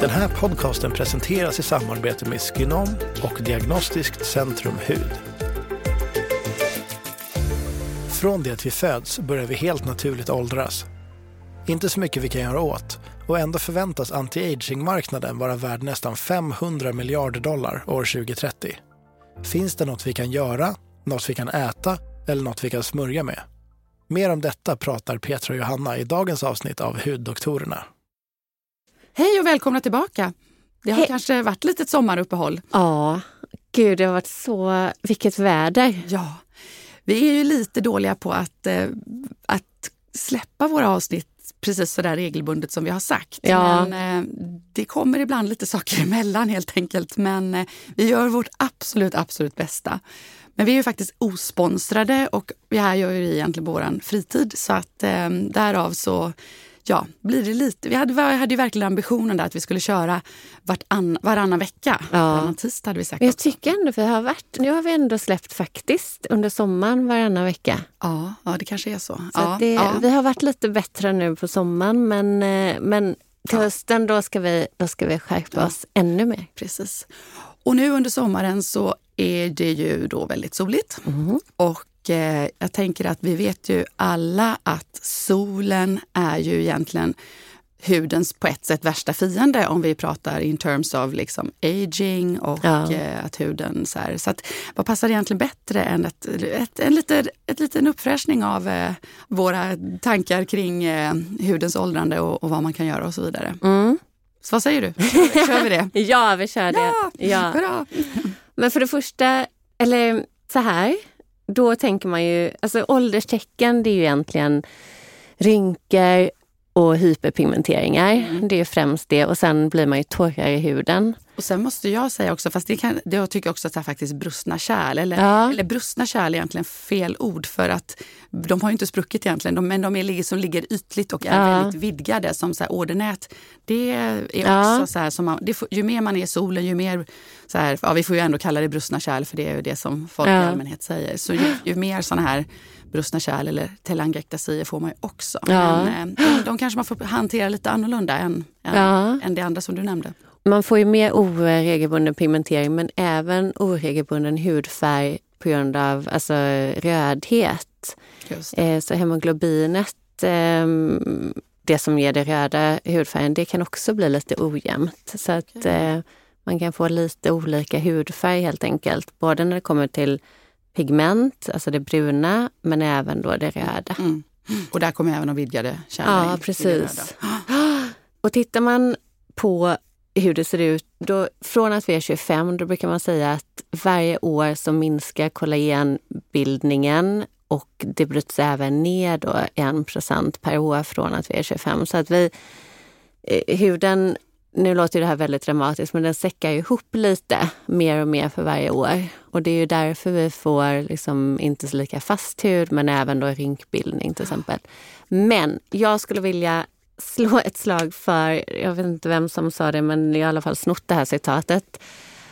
Den här podcasten presenteras i samarbete med Skinom och Diagnostiskt Centrum Hud. Från det att vi föds börjar vi helt naturligt åldras. Inte så mycket vi kan göra åt och ändå förväntas anti-aging-marknaden vara värd nästan 500 miljarder dollar år 2030. Finns det något vi kan göra, något vi kan äta eller något vi kan smörja med? Mer om detta pratar Petra och Johanna i dagens avsnitt av Huddoktorerna. Hej och välkomna tillbaka. Det har Hej. kanske varit lite sommaruppehåll. Ja, gud det har varit så... Vilket väder! Ja, vi är ju lite dåliga på att, eh, att släppa våra avsnitt precis så där regelbundet som vi har sagt. Ja. Men eh, det kommer ibland lite saker emellan helt enkelt. Men eh, vi gör vårt absolut, absolut bästa. Men vi är ju faktiskt osponsrade och det här gör vi egentligen på vår fritid. Så att eh, därav så ja, blir det lite. Vi hade, vi hade ju verkligen ambitionen där att vi skulle köra vartann, varannan vecka. Ja. Varannan tisdag hade vi sagt Men jag tycker ändå vi har varit... Nu har vi ändå släppt faktiskt under sommaren varannan vecka. Ja, ja, det kanske är så. Så ja, det, ja. Vi har varit lite bättre nu på sommaren men, eh, men till Ja. hösten då ska vi, då ska vi skärpa oss ännu mer. Precis. Och nu under sommaren så är det ju då väldigt soligt. Mhm. Och jag tänker att vi vet ju alla att solen är ju egentligen hudens på ett sätt värsta fiende om vi pratar in terms of liksom aging och Ja. eh, att huden så här. Så att, vad passar egentligen bättre än ett, ett, en, liten, ett liten uppfräschning av eh, våra tankar kring eh, hudens åldrande och, och vad man kan göra och så vidare. Mm. Så vad säger du? Kör Kör vi det? Ja, vi kör det. Ja, Ja. Bra. Men för det första, eller så här, då tänker man ju, alltså ålderstecken det är ju egentligen rynkor och hyperpigmenteringar. Mm. Det är främst det och sen blir man ju torrare i huden. Och sen måste jag säga också, fast det kan, det jag tycker också att det faktiskt brustna kärl, eller, Ja. eller brustna kärl är egentligen fel ord för att de har ju inte spruckit egentligen, de, men de är ligger, som ligger ytligt och är Ja. väldigt vidgade som så här ådernät. Det är Ja. också så här som man, det ju mer man är i solen, ju mer så här, ja vi får ju ändå kalla det brustna kärl för det är ju det som folk i Ja. allmänhet säger. Så ju, ju mer såna här brustna kärl eller telangiectasier får man ju också. Ja. Men eh, de, de kanske man får hantera lite annorlunda än, än, Ja. än det andra som du nämnde. Man får ju mer oregelbunden pigmentering men även oregelbunden hudfärg på grund av alltså, rödhet. Eh, så hemoglobinet, ehm, det som ger det röda hudfärgen, det kan också bli lite ojämnt. Så att Okej. eh, man kan få lite olika hudfärg helt enkelt. Både när det kommer till pigment, alltså det bruna, men även då det röda. Mm. Och där kommer även de vidgade kärlen Ja, precis. Och tittar man på hur det ser ut, då, från att vi är 25, då brukar man säga att varje år så minskar kollagenbildningen och det bryts även ner då 1 per år från att vi är 25. Så att vi, eh, huden, nu låter det här väldigt dramatiskt, men den säckar ihop lite mer och mer för varje år. Och det är ju därför vi får liksom inte så lika fast hud, men även då rynkbildning till exempel. Men jag skulle vilja slå ett slag för, jag vet inte vem som sa det, men jag har i alla fall snott det här citatet,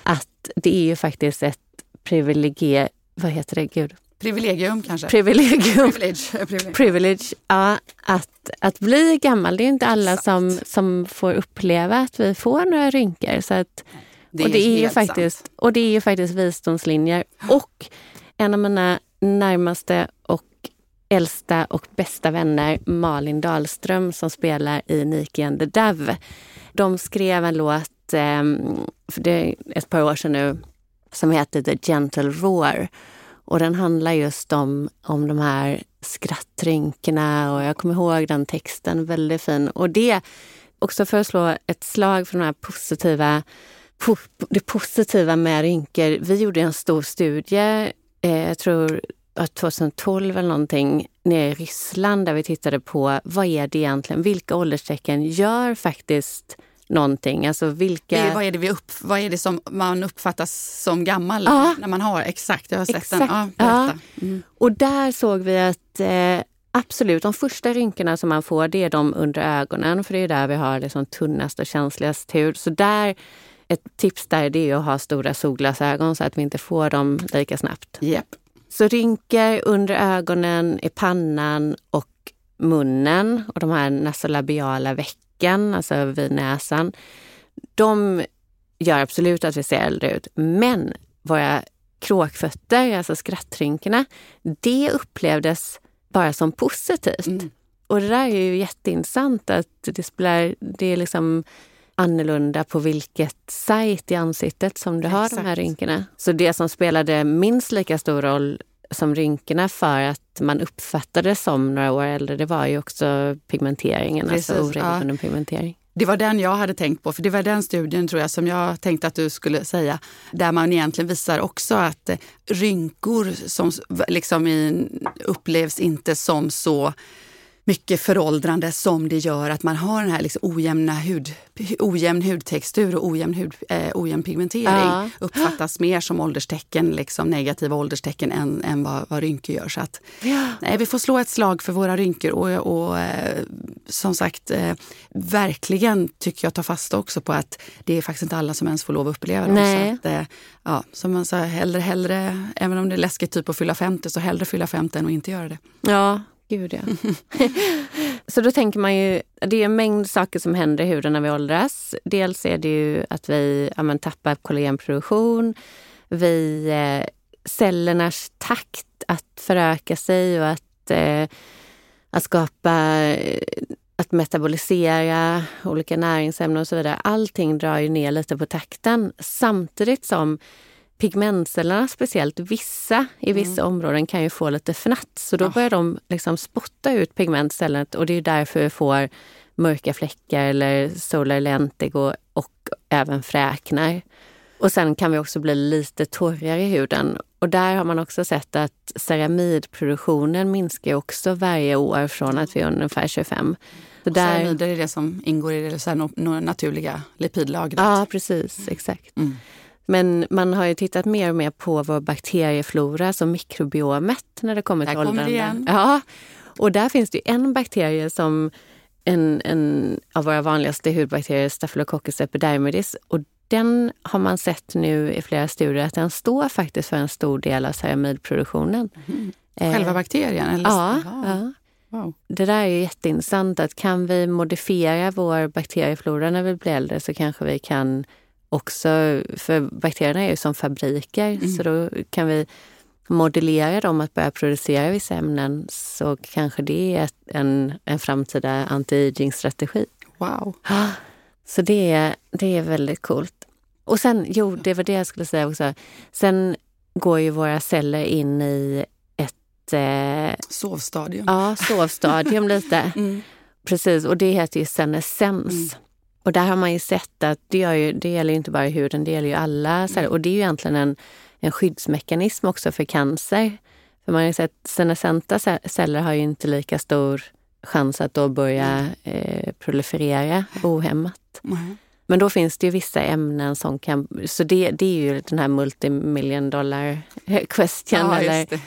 att det är ju faktiskt ett privilegie, vad heter det, gud? Privilegium kanske? Privilegium. Privilege. privilege. Privilege, ja, att, att bli gammal. Det är inte alla som, som får uppleva att vi får några rynkor. Så att, och, det är ju faktiskt, sant. och det är ju faktiskt visdomslinjer. Och en av mina närmaste och äldsta och bästa vänner, Malin Dahlström, som spelar i Nike and the Dove. De skrev en låt ehm, för det är ett par år sedan nu som heter The Gentle Roar. Och den handlar just om, om de här skrattrynkorna och jag kommer ihåg den texten, väldigt fin. Och det, också för att slå ett slag för de här positiva, po- det positiva med rynkor. Vi gjorde en stor studie, eh, jag tror 2012 eller någonting, nere i Ryssland där vi tittade på vad är det egentligen, vilka ålderstecken gör faktiskt någonting. Alltså vilka... Det, vad, är det vi upp, vad är det som man uppfattas som gammal Ja. när man har? Exakt, jag har sett Exakt. den. Ja. Mm. Och där såg vi att eh, absolut, de första rynkorna som man får det är de under ögonen för det är där vi har liksom tunnast och känsligast hud. Så där, ett tips där det är att ha stora solglasögon så att vi inte får dem lika snabbt. Japp. Så rynkor under ögonen, i pannan och munnen och de här nasolabiala vecken, alltså vid näsan. De gör absolut att vi ser äldre ut. Men våra kråkfötter, alltså skrattrynkorna, det upplevdes bara som positivt. Mm. Och det där är ju jätteintressant att det spelar, det är liksom annorlunda på vilket sajt i ansiktet som du har de Exakt. här rynkorna. Så det som spelade minst lika stor roll som rynkorna för att man uppfattade som några år äldre, det var ju också pigmenteringen, Precis, alltså oregelbunden pigmentering. Det var den jag hade tänkt på, för det var den studien tror jag som jag tänkte att du skulle säga. Där man egentligen visar också att eh, rynkor som liksom i, upplevs inte som så mycket föråldrande som det gör att man har den här liksom ojämna hud, ojämn hudtextur och ojämn, hud, eh, ojämn pigmentering. Ja. Uppfattas mer som ålderstecken, liksom negativa ålderstecken än, än vad, vad rynkor gör. Så att, Nej, vi får slå ett slag för våra rynkor och, och eh, som sagt, eh, verkligen tycker jag ta fasta också på att det är faktiskt inte alla som ens får lov att uppleva dem. Nej. Så att, eh, ja, som man sa, hellre, hellre, även om det är läskigt typ att fylla 50, så hellre fylla 50 än att inte göra det. Ja, gud ja. så då tänker man ju, det är en mängd saker som händer i huden när vi åldras. Dels är det ju att vi ja, men, tappar kollagenproduktion. Vi, eh, cellernas takt att föröka sig och att, eh, att skapa, eh, att metabolisera olika näringsämnen och så vidare. Allting drar ju ner lite på takten samtidigt som pigmentcellerna, speciellt vissa i vissa områden, kan ju få lite fnatt. Så då Ja. börjar de liksom spotta ut pigmentcellerna och det är därför vi får mörka fläckar eller solar lentigo och även fräknar. Och sen kan vi också bli lite torrare i huden. Och där har man också sett att ceramidproduktionen minskar också varje år från att vi är ungefär 25. Så Och Ceramider är det som ingår i det naturliga lipidlagret. Ja, precis. Exakt. Mm. Men man har ju tittat mer och mer på vår bakterieflora, som mikrobiomet, när det kommer Där till kommer det åldrande. igen. Ja, och där finns det en bakterie som en, en av våra vanligaste hudbakterier, Staphylococcus epidermidis. Och den har man sett nu i flera studier att den står faktiskt för en stor del av ceramidproduktionen. Eh, Själva bakterien? Eller? Ja, ja. Wow. Det där är ju jätteintressant att kan vi modifiera vår bakterieflora när vi blir äldre så kanske vi kan också, för bakterierna är ju som fabriker, så då kan vi modellera dem att börja producera vissa ämnen så kanske det är en, en framtida anti-aging-strategi. wow. Så det är, det är väldigt coolt. Och sen, jo, det var det jag skulle säga också. Sen går ju våra celler in i ett eh, Sovstadium. ja, sovstadium lite. Mm. Precis, och det heter ju senescens. Mm. Och där har man ju sett att det, gör ju, det gäller ju inte bara huden, det gäller ju alla celler. Och det är ju egentligen en, en skyddsmekanism också för cancer. För man har ju sett senescenta ce- celler har ju inte lika stor chans att då börja eh, proliferera ohämmat. Nej. Men då finns det ju vissa ämnen som kan... Så det, det är ju den här multimillion dollar question. Ja, eller det.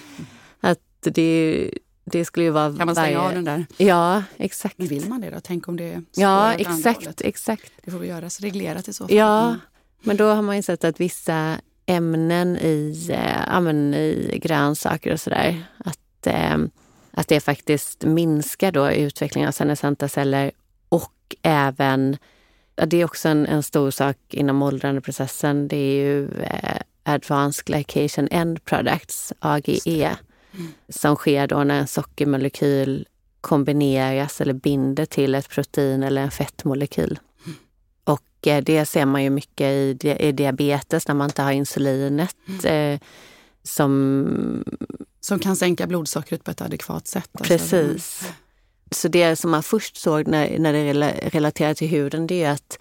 att det, det skulle ju vara Kan man stänga varje- av den där? Ja, exakt. Men vill man det då? Tänk om det Ja, exakt, exakt. Det får vi göra så reglerat i så fall. Ja, Mm. men då har man ju sett att vissa ämnen i, men i grönsaker och sådär, att, eh, att det faktiskt minskar då utvecklingen av senescenta celler och även, ja, det är också en, en stor sak inom åldrandeprocessen, det är ju eh, Advanced Glycation End Products, AGE, som sker då när en sockermolekyl kombineras eller binder till ett protein eller en fettmolekyl. Och eh, det ser man ju mycket i, di- i diabetes när man inte har insulinet. Eh, som, Som kan sänka blodsockret på ett adekvat sätt. alltså. precis. Så det som man först såg när, när det är rela- relaterat till huden det är att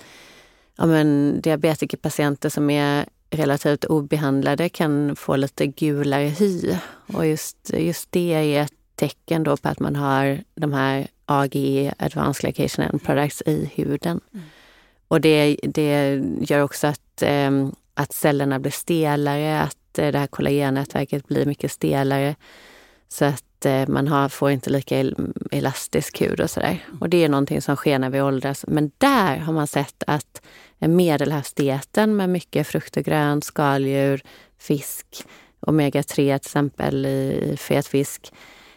ja, men, diabetikerpatienter som är relativt obehandlade kan få lite gulare hy. Och just, just det är ett tecken då på att man har de här AGE, Advanced Glycation End Products, i huden. Och det, det gör också att, eh, att cellerna blir stelare, att eh, det här kollagennätverket blir mycket stelare. Så att eh, man har, får inte lika elastisk hud och sådär. Och det är någonting som sker när vi åldras. Men där har man sett att medelhavsdieten med mycket frukt och grönt, skaldjur, fisk, omega-3 till exempel i fet fisk,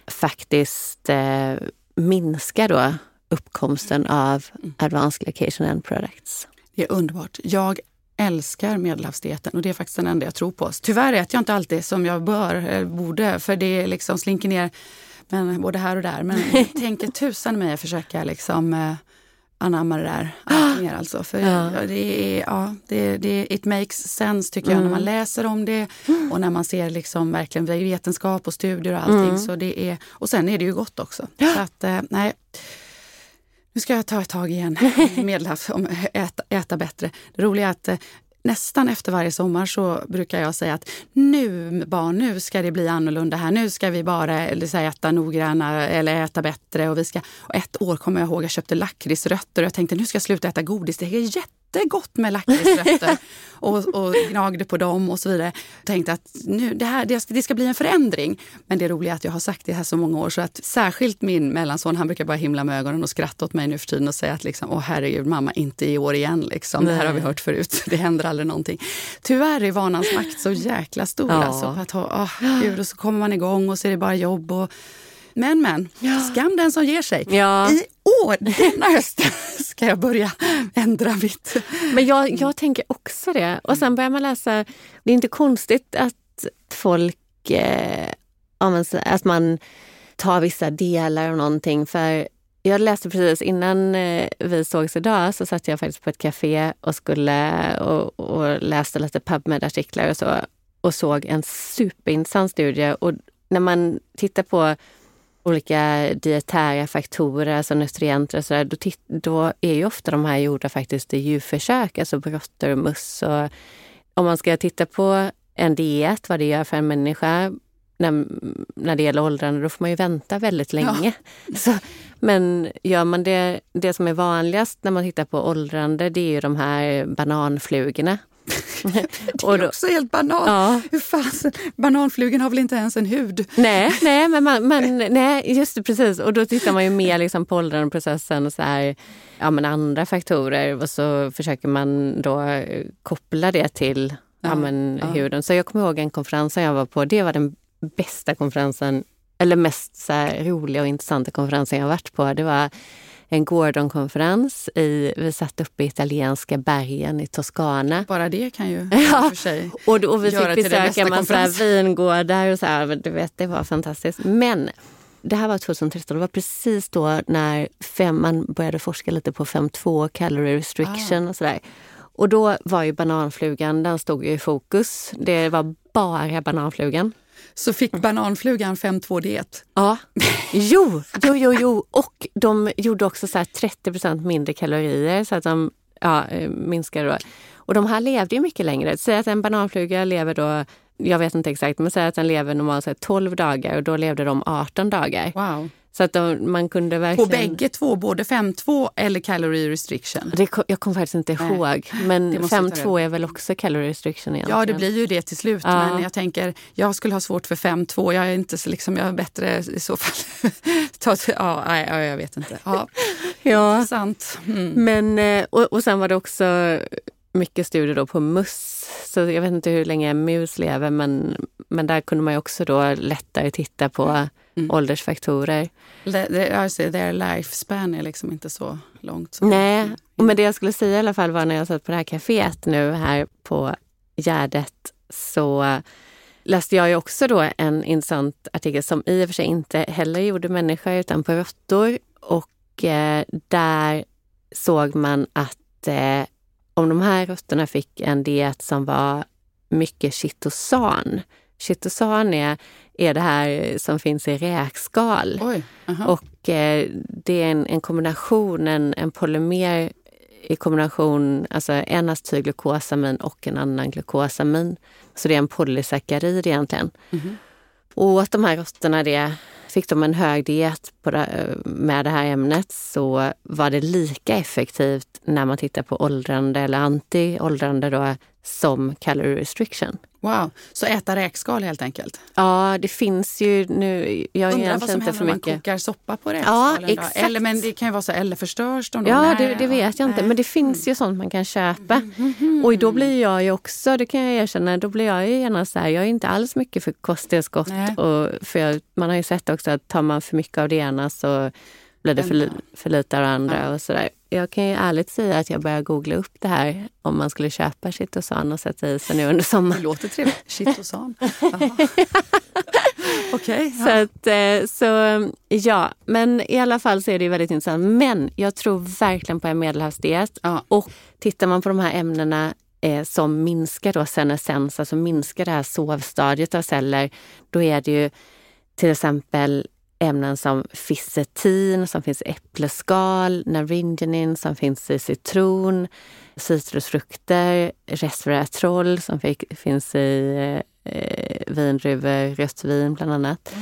faktiskt eh, minskar då uppkomsten av advanced glycation end products. Det är underbart. Jag älskar medelhavsdieten och det är faktiskt den enda jag tror på. Tyvärr äter jag inte alltid som jag bör, eller borde, för det liksom slinker ner men, både här och där. Men jag tänker tusan mig att försöka liksom, eh, anamma det där allt mer alltså. För ja. det är, ja, det, det, it makes sense tycker jag när man mm. läser om det och när man ser liksom verkligen vetenskap och studier och allting. Mm. Så det är, och sen är det ju gott också. Så att, eh, nej. Nu ska jag ta ett tag igen, medelhavs, om äta, äta bättre. Det roliga är att eh, nästan efter varje sommar så brukar jag säga att nu barn, nu ska det bli annorlunda här. Nu ska vi bara eller så här, äta noggrannare eller äta bättre. Och, vi ska, och ett år kommer jag ihåg, jag köpte lakritsrötter och jag tänkte nu ska jag sluta äta godis. Det är jätte jättegott med lakritsrötter och, och gnagde på dem och så vidare. Tänkte att nu, det, här, det ska, det, ska, bli en förändring. Men det roliga är att jag har sagt det här så många år så att särskilt min mellanson, han brukar bara himla med ögonen och skratta åt mig nu för tiden och säga att liksom, åh herregud mamma, inte i år igen. Liksom. Det här har vi hört förut. Det händer aldrig någonting. Tyvärr är vanans makt så jäkla stor. Ja. Alltså, att, åh, gud, och så kommer man igång och så är det bara jobb. och men, men, ja. skam den som ger sig. Ja. I år, denna höst, ska jag börja ändra mitt... Men jag, jag tänker också det. Och sen börjar man läsa, det är inte konstigt att folk, eh, att man tar vissa delar av någonting. För jag läste precis innan eh, vi sågs idag så satt jag faktiskt på ett café och skulle och, och läste lite PubMed-artiklar och så och såg en superintressant studie. Och när man tittar på olika dietära faktorer, alltså nutrienter och sådär, då, då är ju ofta de här gjorda faktiskt i djurförsök, alltså på råttor och möss. Och om man ska titta på en diet, vad det gör för en människa när, när det gäller åldrande, då får man ju vänta väldigt länge. Ja. Så, men gör man det, det som är vanligast när man tittar på åldrande, det är ju de här bananflugorna. Det är också helt banalt. Ja. Hur fasen, bananflugan har väl inte ens en hud? Nej, nej, men, man, man, nej just det, precis. Och då tittar man ju mer liksom på åldrandeprocessen och så här, ja, men andra faktorer och så försöker man då koppla det till ja, ja, men, ja. huden. Så jag kommer ihåg en konferens jag var på. Det var den bästa konferensen, eller mest så här, roliga och intressanta konferensen jag varit på. Det var en Gordon-konferens. vi satt uppe i italienska bergen i Toscana. Bara det kan ju ja. för sig och, och vi fick besöka massa vingårdar och så här, du vet, det var fantastiskt. Men det här var 2013, det var precis då när fem, man började forska lite på 5.2 calorie restriction ah. och sådär. Och då var ju bananflugan, den stod ju i fokus. Det var bara bananflugan så fick bananflugan 5-2-diet. Ja. Jo, jo, jo, jo. Och de gjorde också så 30% mindre kalorier så att de ja, eh, minskade. Då. Och de här levde ju mycket längre. Säg att en bananfluga lever då, jag vet inte exakt, men säg att den lever normalt sett 12 dagar och då levde de 18 dagar. Wow. Så att man kunde verkligen... På bägge två, både 5-2 eller calorie restriction? Det, jag kommer faktiskt inte Nej. ihåg. Men 5-2 är väl också calorie restriction egentligen? Ja, det blir ju det till slut. Ja. Men jag tänker, jag skulle ha svårt för 5-2. Jag är inte så liksom, jag är bättre i så fall. ja, ja, jag vet inte. Ja, ja. Intressant. Mm. Men, eh, och, och sen var det också mycket studier då på möss. Så jag vet inte hur länge mus lever men, men där kunde man ju också då lättare titta på mm. åldersfaktorer. Alltså, their lifespan är liksom inte så långt. Så. Nej, men det jag skulle säga i alla fall var när jag satt på det här kaféet nu här på Gärdet så läste jag ju också då en intressant artikel som i och för sig inte heller gjorde människa utan på råttor. Och eh, där såg man att eh, om de här råttorna fick en diet som var mycket chitosan. Chitosan är är det här som finns i räkskal. Oj, och eh, det är en, en kombination, en, en polymer i kombination, alltså en acetylglukosamin och en annan glukosamin. Så det är en polysackarid egentligen. Mm. Och åt de här råttorna det, fick de en hög diet det, med det här ämnet så var det lika effektivt när man tittar på åldrande eller anti-åldrande då, som calorie restriction. Wow, så äta räkskal helt enkelt? Ja, det finns ju nu. Jag Undrar vad som händer för om man kokar soppa på räkskalen? Ja, då? exakt. Eller, men det kan ju vara så, eller förstörs de då? Ja, det, det vet jag inte. Men det finns ju sånt man kan köpa. Och då blir jag ju också, det kan jag erkänna, då blir jag ju gärna så här, jag är inte alls mycket för kosttillskott. Och för jag, man har ju sett också att tar man för mycket av det ena så blir det för, för lite av det andra och sådär. Jag kan ju ärligt säga att jag börjar googla upp det här om man skulle köpa Chitosan och sätta i sig nu under Det sommaren. låter trevligt. Chitosan. Okej. Så, att, eh, så ja, men i alla fall så är det väldigt intressant. Men jag tror verkligen på en medelhavsdiet. Ja. Och tittar man på de här ämnena eh, som minskar då senescens, alltså minskar det här sovstadiet av celler, då är det ju till exempel ämnen som fisetin som finns i äppleskal, naringenin som finns i citron, citrusfrukter, resveratrol som finns i eh, eh vindruvor, rött vin bland annat.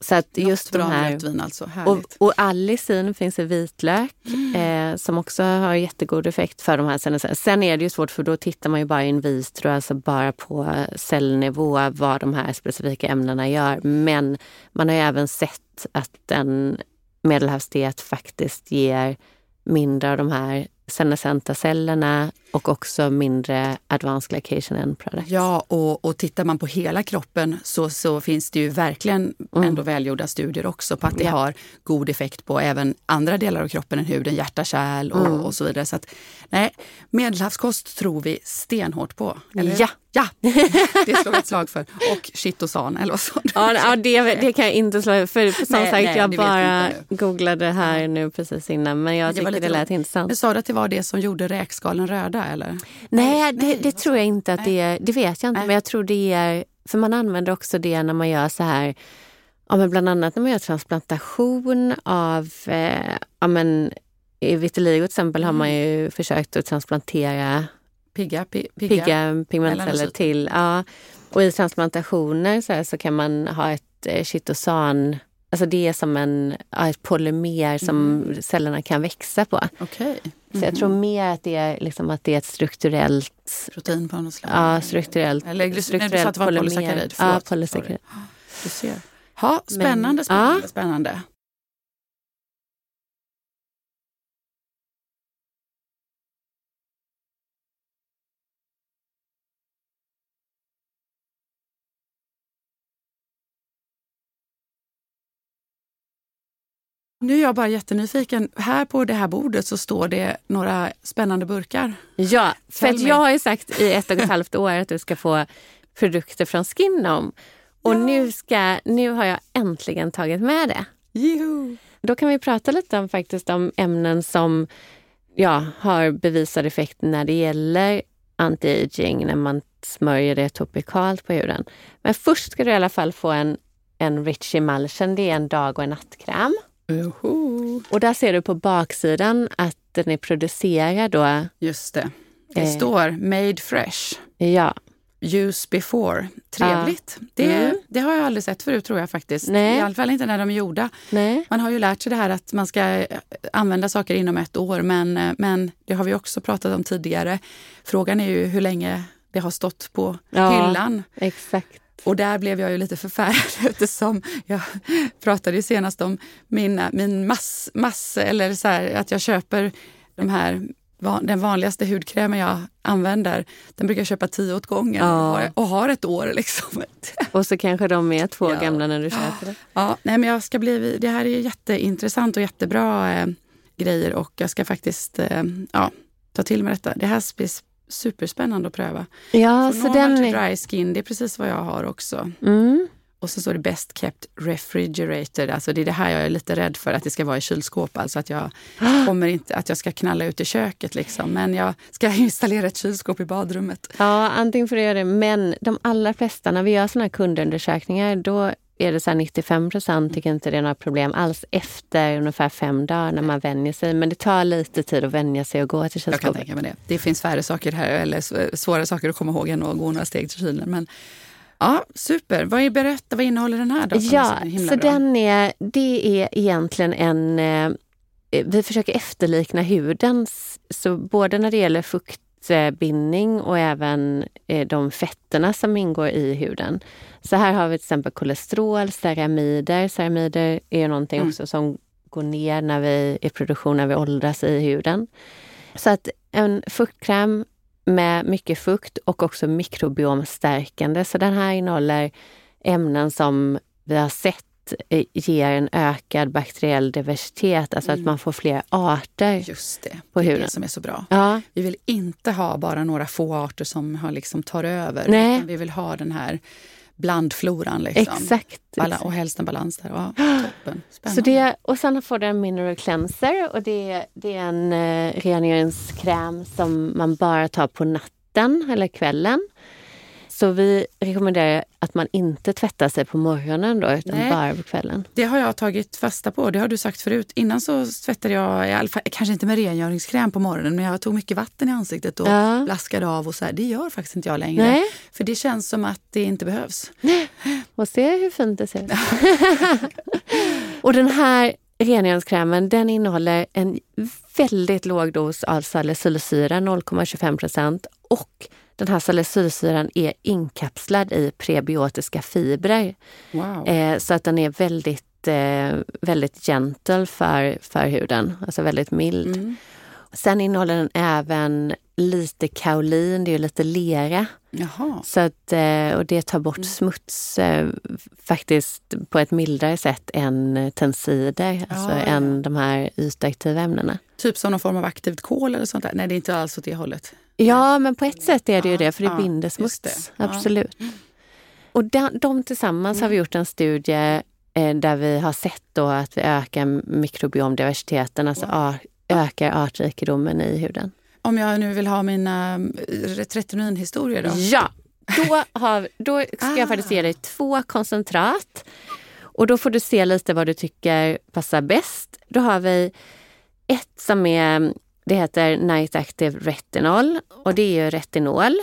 Så att just de Bra här... vin alltså. Och, och allicin finns i vitlök eh, som också har jättegod effekt för de här cellerna. Sen är det ju svårt för då tittar man ju bara in vitro, alltså bara på cellnivå vad de här specifika ämnena gör. Men man har ju även sett att en medelhavsdiet faktiskt ger mindre av de här senescenta cellerna och också mindre advanced glycation products. Ja, och, och tittar man på hela kroppen så, så finns det ju verkligen ändå välgjorda studier också på att det Ja. har god effekt på även andra delar av kroppen än huden, hjärta, kärl och, och så vidare. Så att, nej, medelhavskost tror vi stenhårt på. eller? Ja. Ja! Det slår vi ett slag för. Och chitosan, eller vad sa du? Ja, ja det, det kan jag inte slå för som Nej, sagt nej, jag det bara googlade här nu precis innan men jag Det lite det lät roligt. intressant. Men sa du att det var det som gjorde räkskalen röda eller? Nej, det, nej, det tror jag inte att det är. Det vet jag inte Nej. men jag tror det är, för man använder också det när man gör så här Ja, men bland annat när man gör transplantation av, eh, ja, men, i vitiligo till exempel har man ju försökt att transplantera Pigga? pi- pigga Melanocyter. pigmentceller till. Ja. Och i transplantationer så, här, så kan man ha ett eh, chitosan, alltså det är som en, ja, ett polymer som cellerna kan växa på. Okej. Så jag tror mer att det är, liksom, att det är ett strukturellt, Protein på något slag? ja, strukturellt, Eller glyc- nej, du sa strukturellt att det var polysackarid. Ja, polysackarid. Du ser. Ha, spännande, Men- spännande, ja. spännande. Nu är jag bara jättenyfiken. Här på det här bordet så står det några spännande burkar. Ja, för att jag har ju sagt i ett och ett halvt år att du ska få produkter från Skinom. Och nu, ska, nu har jag äntligen tagit med det. Juhu. Då kan vi prata lite om faktiskt om ämnen som ja, har bevisad effekt när det gäller anti-aging när man smörjer det topikalt på huden. Men först ska du i alla fall få en, en Rich Emulsion, det är en dag och en nattkräm. Juhu. Och där ser du på baksidan att den är producerad då, Just det. Det Eh. står Made Fresh. ja, Use before. Trevligt. Det, Mm. det har jag aldrig sett förut tror jag faktiskt. Nej. I alla fall inte när de är gjorda. nej, Man har ju lärt sig det här att man ska eh, använda saker inom ett år men, eh, men det har vi också pratat om tidigare. Frågan är ju hur länge det har stått på Ja. hyllan. exakt. Och där blev jag ju lite förfärad eftersom jag pratade ju senast om min, min mass, mass eller så här, att jag köper de här den vanligaste hudkrämen jag använder, den brukar jag köpa tio åt gången Ja. och har ett år. Liksom. Och så kanske de är två Ja. gamla när du köper det. Ja, nej, men jag ska bli, det här är jätteintressant och jättebra eh, grejer och jag ska faktiskt eh, ja, ta till mig detta. Det här blir superspännande att pröva. Ja, Från så den... är- dry skin, det är precis vad jag har också. Mm. Och så står det best kept refrigerated. Alltså det är det här jag är lite rädd för, att det ska vara i kylskåp. Alltså att jag kommer inte, att jag ska knalla ut i köket liksom. Men jag ska installera ett kylskåp i badrummet. Ja, antingen får du göra det. Men de allra flesta, när vi gör såna här kundundersökningar, då är det så här 95 procent tycker inte det är några problem alls efter ungefär fem dagar när man vänjer sig. Men det tar lite tid att vänja sig och gå till Jag kan kylskåpet. tänka mig det. Det finns färre saker här, eller sv- svårare saker att komma ihåg än att gå några steg till kylen. Men Ja, super. Vad, är, berätta, vad innehåller den här då? Ja, så, så den är, det är egentligen en... Eh, vi försöker efterlikna hudens, så både när det gäller fuktbindning och även eh, de fetterna som ingår i huden. Så här har vi till exempel kolesterol, ceramider. Ceramider är någonting mm. också som går ner när vi i produktion, när vi åldras i huden. Så att en fuktkräm med mycket fukt och också mikrobiomstärkande. Så den här innehåller ämnen som vi har sett ger en ökad bakteriell diversitet, alltså mm. att man får fler arter Just det, på huden. det är det som är så bra. Ja. Vi vill inte ha bara några få arter som har liksom tar över. Nej. Vi vill ha den här blandfloran. Liksom. Exakt, exakt. Och helst en balans där. Ja, toppen. Så det, och sen får du en mineral cleanser och det, det är en eh, rengöringskräm som man bara tar på natten eller kvällen. Så vi rekommenderar att man inte tvättar sig på morgonen då, utan Nej. bara på kvällen. Det har jag tagit fasta på. Det har du sagt förut. Innan så tvättade jag, i alla fall, kanske inte med rengöringskräm på morgonen, men jag tog mycket vatten i ansiktet och ja. blaskade av och så här. Det gör faktiskt inte jag längre. Nej. För det känns som att det inte behövs. Och se hur fint det ser ut. och den här rengöringskrämen den innehåller en väldigt låg dos av salicylsyra, 0,25 procent och den här salicylsyran är inkapslad i prebiotiska fibrer. Wow. Eh, så att den är väldigt, eh, väldigt gentle för, för huden, alltså väldigt mild. Mm. Sen innehåller den även lite kaolin, det är lite lera. Jaha. Så att, eh, och det tar bort mm. smuts eh, faktiskt på ett mildare sätt än tensider, alltså ja, ja. än de här ytaktiva ämnena. Typ som någon form av aktivt kol eller sånt där? Nej, det är inte alls åt det hållet. Ja, men på ett sätt är det ju det, för det binder smuts. Absolut. Och de, de tillsammans mm. har vi gjort en studie eh, där vi har sett då att vi ökar mikrobiomdiversiteten, alltså wow. ökar artrikedomen i huden. Om jag nu vill ha mina eh, retretininhistorier då? Ja, då, har, då ska ah. jag faktiskt ge dig två koncentrat. Och då får du se lite vad du tycker passar bäst. Då har vi ett som är det heter Night Active Retinol och det är ju retinol.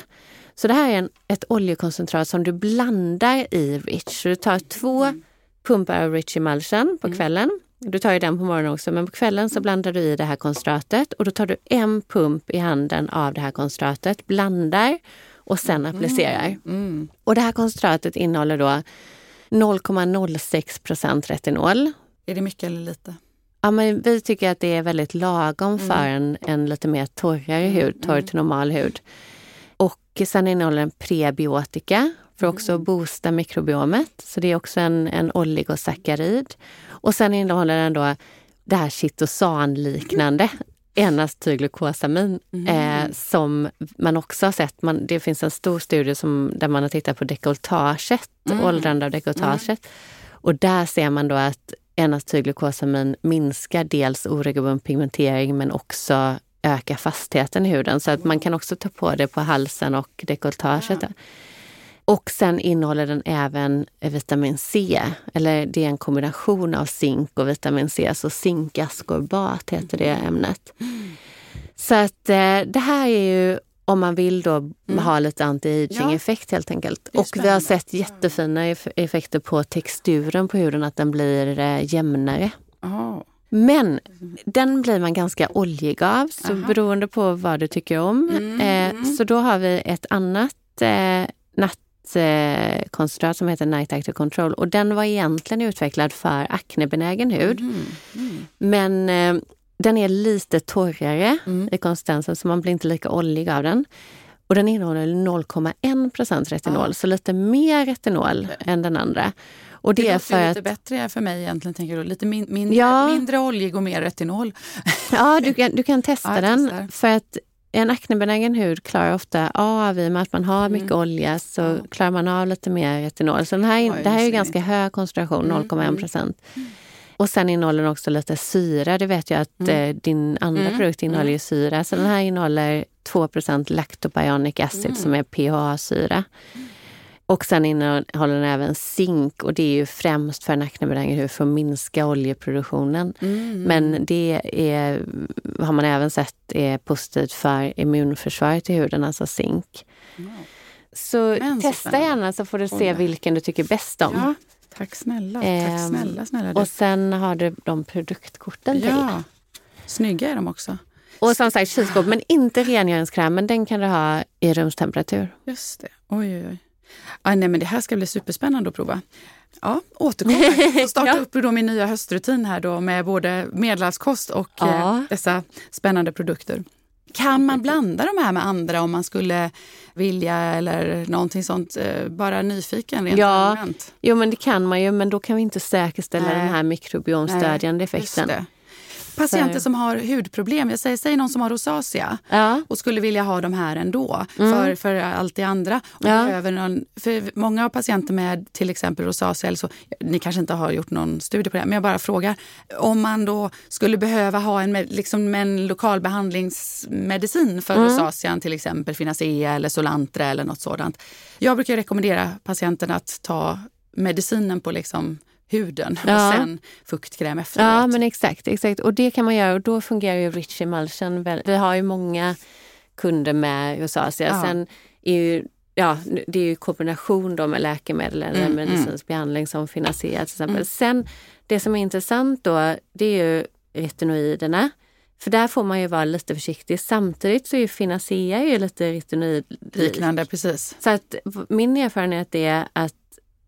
Så det här är en, ett oljekoncentrat som du blandar i Rich. Så du tar två mm. pumpar av Rich Emulsion på mm. kvällen. Du tar ju den på morgonen också, men på kvällen så blandar du i det här koncentratet och då tar du en pump i handen av det här koncentratet, blandar och sen mm. applicerar. Mm. Och det här koncentratet innehåller då 0,06 procent retinol. Är det mycket eller lite? Ja, men vi tycker att det är väldigt lagom mm. för en, en lite mer torrare hud, torr mm. till normal hud. Och sen innehåller den prebiotika för också att mm. boosta mikrobiomet. Så det är också en, en oligosackarid. Och sen innehåller den då det här chitosanliknande enastyglukosamin mm. eh, som man också har sett. Man, det finns en stor studie som, där man har tittat på dekoltaget, mm. åldrande av dekoltaget. Mm. Och där ser man då att N-acetylglukosamin minskar dels oregelbunden pigmentering men också ökar fastheten i huden. Så att man kan också ta på det på halsen och dekolletaget. Ja. Och sen innehåller den även vitamin C, eller det är en kombination av zink och vitamin C, så zinkaskorbat heter det ämnet. Så att eh, det här är ju om man vill då mm. ha lite anti-aging-effekt ja. helt enkelt. Och vi har sett jättefina effekter på texturen på huden, att den blir eh, jämnare. Oh. Men den blir man ganska oljig av, så Aha. beroende på vad du tycker om. Mm. Eh, så då har vi ett annat eh, nattkoncentrat som heter Night Active Control. Och den var egentligen utvecklad för aknebenägen hud. Mm. Mm. Men eh, den är lite torrare mm. i konsistensen så man blir inte lika oljig av den. Och den innehåller 0,1% retinol, ah. så lite mer retinol okay. än den andra. Och det, det är för lite att, bättre för mig egentligen, tänker du. Lite min, mindre, ja. mindre oljig och mer retinol. Ja, du kan, du kan testa ja, den. För att en aknebenägen hud klarar ofta av, i och med att man har mycket mm. olja, så ja. klarar man av lite mer retinol. Så den här, Oj, det här är ganska hög koncentration, mm. 0,1 procent. Mm. Och sen innehåller den också lite syra. Det vet jag att mm. eh, din andra mm. produkt innehåller mm. syra. Så den här innehåller 2 lactobionic acid mm. som är PHA-syra. Och sen innehåller den även zink och det är ju främst för en aknebenägen hud för att minska oljeproduktionen. Mm. Men det är, har man även sett är positivt för immunförsvaret i huden, alltså zink. Mm. så Men så testa spännande. gärna så får du se vilken du tycker bäst om. Ja, tack snälla. Ehm, tack snälla, snälla. du. Och sen har du de produktkorten till. ja. Snygga är de också. Och som sagt kylskåp, men inte rengöringskrämen. Den kan du ha i rumstemperatur. Just det. Oj, oj, oj. Ah, nej, men det här ska bli superspännande att prova. Ja, återkommer. Och starta Ja. upp då min nya höstrutin här då med både medelhavskost och Ja. eh, dessa spännande produkter. Kan man blanda de här med andra om man skulle vilja eller någonting sånt? Eh, bara nyfiken rent Ja. allmänt. Jo, men det kan man ju, men då kan vi inte säkerställa Nej. den här mikrobiomstödjande effekten. Patienter som har hudproblem, jag säger, säg någon som har rosacea Ja. och skulle vilja ha de här ändå för, för allt det andra. Och Mm. Ja. behöver någon, för många har patienter med till exempel rosacea, eller så, ni kanske inte har gjort någon studie på det, men jag bara frågar. Om man då skulle behöva ha en, liksom en lokal behandlingsmedicin för Mm. rosacean, till exempel Finacea eller Solantra eller något sådant. Jag brukar rekommendera patienten att ta medicinen på liksom huden Ja. och sen fuktkräm efteråt. Ja, men exakt, exakt. Och det kan man göra och då fungerar ju Rich Emulsion väl. Vi har ju många kunder med rosacea. Ja. Sen är ju, ja, det är ju kombination då med läkemedel eller Mm, medicinsk behandling som Finacea till exempel. Sen, det som är intressant då, det är ju retinoiderna. För där får man ju vara lite försiktig. Samtidigt så är ju Finacea ju lite retinoid Liknande, precis. Så att min erfarenhet är att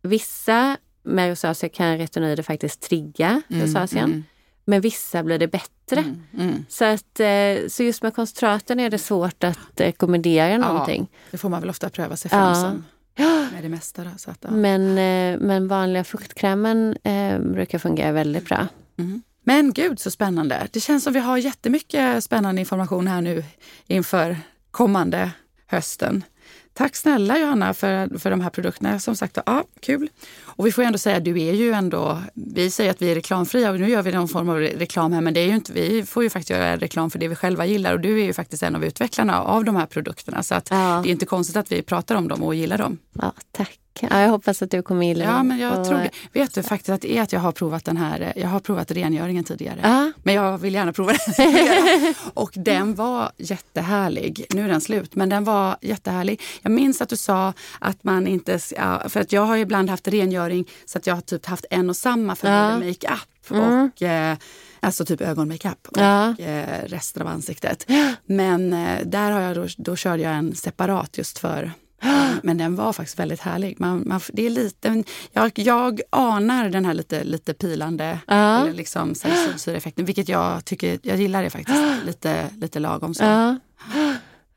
vissa med rosacea kan retinoider faktiskt trigga rosacean. mm. Men vissa blir det bättre. Mm, mm. Så, att, eh, så just med koncentraten är det svårt att rekommendera någonting. Det får man väl ofta pröva sig fram Ja. som med det mesta. Då, så att, ja. Men, eh, men vanliga fuktkrämen eh, brukar fungera väldigt bra. Mm. Men gud så spännande. Det känns som vi har jättemycket spännande information här nu inför kommande hösten. Tack snälla Johanna för, för de här produkterna. Som sagt, ja, kul. Och vi får ändå säga, du är ju ändå, vi säger att vi är reklamfria och nu gör vi någon form av re- reklam här, men det är ju inte, vi får ju faktiskt göra reklam för det vi själva gillar och du är ju faktiskt en av utvecklarna av de här produkterna. Så att Ja. det är inte konstigt att vi pratar om dem och gillar dem. Ja, tack. Ja, jag hoppas att du kommer gilla Ja, den. men jag Och- tror det. Vet du faktiskt att det är att jag har provat den här, eh, jag har provat rengöringen tidigare. Ja, Men jag vill gärna prova den. och den var jättehärlig. Nu är den slut, men den var jättehärlig. Jag minns att du sa att man inte... Ja, för att jag har ju ibland haft rengöring så att jag har typ haft en och samma för Ja. makeup Mm. och eh, alltså typ ögonmakeup och Ja. eh, resten av ansiktet. Men eh, där har jag då, då körde jag en separat just för men den var faktiskt väldigt härlig. Man, man, det är lite, jag, jag anar den här lite, lite pilande Ja. eller liksom salicylsyreeffekten, vilket jag tycker, jag gillar det faktiskt lite, lite lagom. Så. Ja.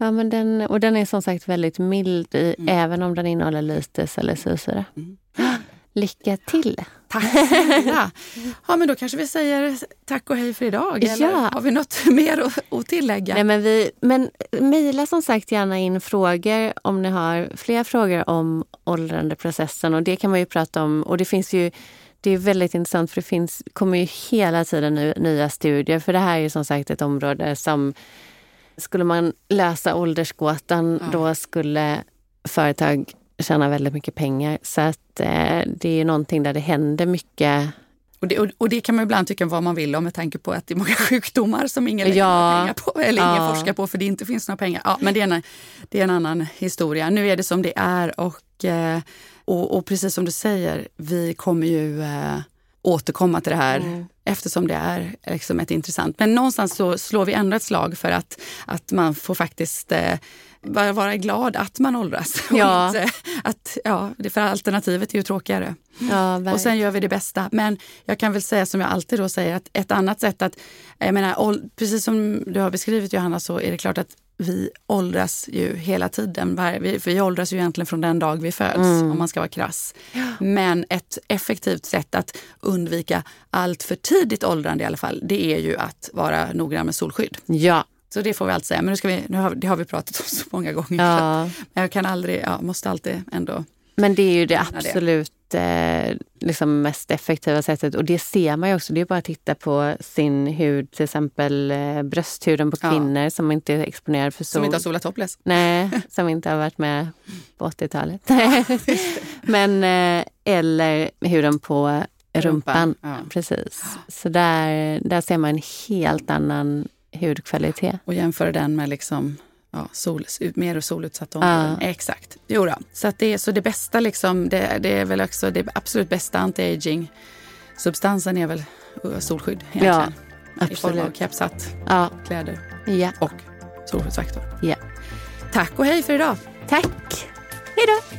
Ja, men den, och den är som sagt väldigt mild i, även om den innehåller lite salicylsyra. Mm. Lycka till! Tack snälla! Ja, men då kanske vi säger tack och hej för idag. Eller Ja. har vi något mer att, tillägga? Nej, men vi, men mejla som sagt gärna in frågor om ni har fler frågor om åldrandeprocessen. Och det kan man ju prata om. Och det finns ju det är väldigt intressant för det finns, kommer ju hela tiden ny, nya studier. För det här är ju som sagt ett område som skulle man lösa åldersgåtan Ja. då skulle företag tjäna väldigt mycket pengar. Så att eh, det är någonting där det händer mycket. Och det, och, och det kan man ibland tycka vad man vill om med tanke på att det är många sjukdomar som ingen lägger Ja. pengar på, eller ingen Ja. forskar på för det inte finns några pengar. Ja, men det är, en, det är en annan historia. Nu är det som det är och, eh, och, och precis som du säger, vi kommer ju eh, återkomma till det här Mm. eftersom det är liksom ett intressant. Men någonstans så slår vi ändå ett slag för att, att man får faktiskt eh, vara, glad att man åldras. Ja. inte att, ja, för alternativet är ju tråkigare. Ja, Och sen gör vi det bästa. Men jag kan väl säga som jag alltid då säger att ett annat sätt att, jag menar, precis som du har beskrivit Johanna så är det klart att vi åldras ju hela tiden. För vi åldras ju egentligen från den dag vi föds om man ska vara krass. Men ett effektivt sätt att undvika allt för tidigt åldrande i alla fall, det är ju att vara noggrann med solskydd. ja. Så det får vi alltid säga. Men nu, ska vi, nu har, det har vi pratat om så många gånger. ja. Men jag kan aldrig, ja, måste alltid ändå Men det är ju det Gärna det. absolut eh, liksom mest effektiva sättet. Och det ser man ju också. Det är bara att titta på sin hud, till exempel eh, brösthuden på Ja. kvinnor som inte är exponerad för sol. som inte har solat topless. Nej, som inte har varit med på 80-talet. Men, eh, eller huden på rumpan. Ja. Precis. Så där, där ser man en helt annan hudkvalitet. Och jämföra den med liksom ja, sol, mer solutsatta områden. Ja. Exakt. Jo då. Så, att det, så det bästa, liksom, det, det är väl också det absolut bästa anti-aging substansen är väl solskydd egentligen. Ja, absolut. I form av kepshatt, ja. kläder ja. och solskyddsfaktor. Ja. Tack och hej för idag. Tack. Hej då.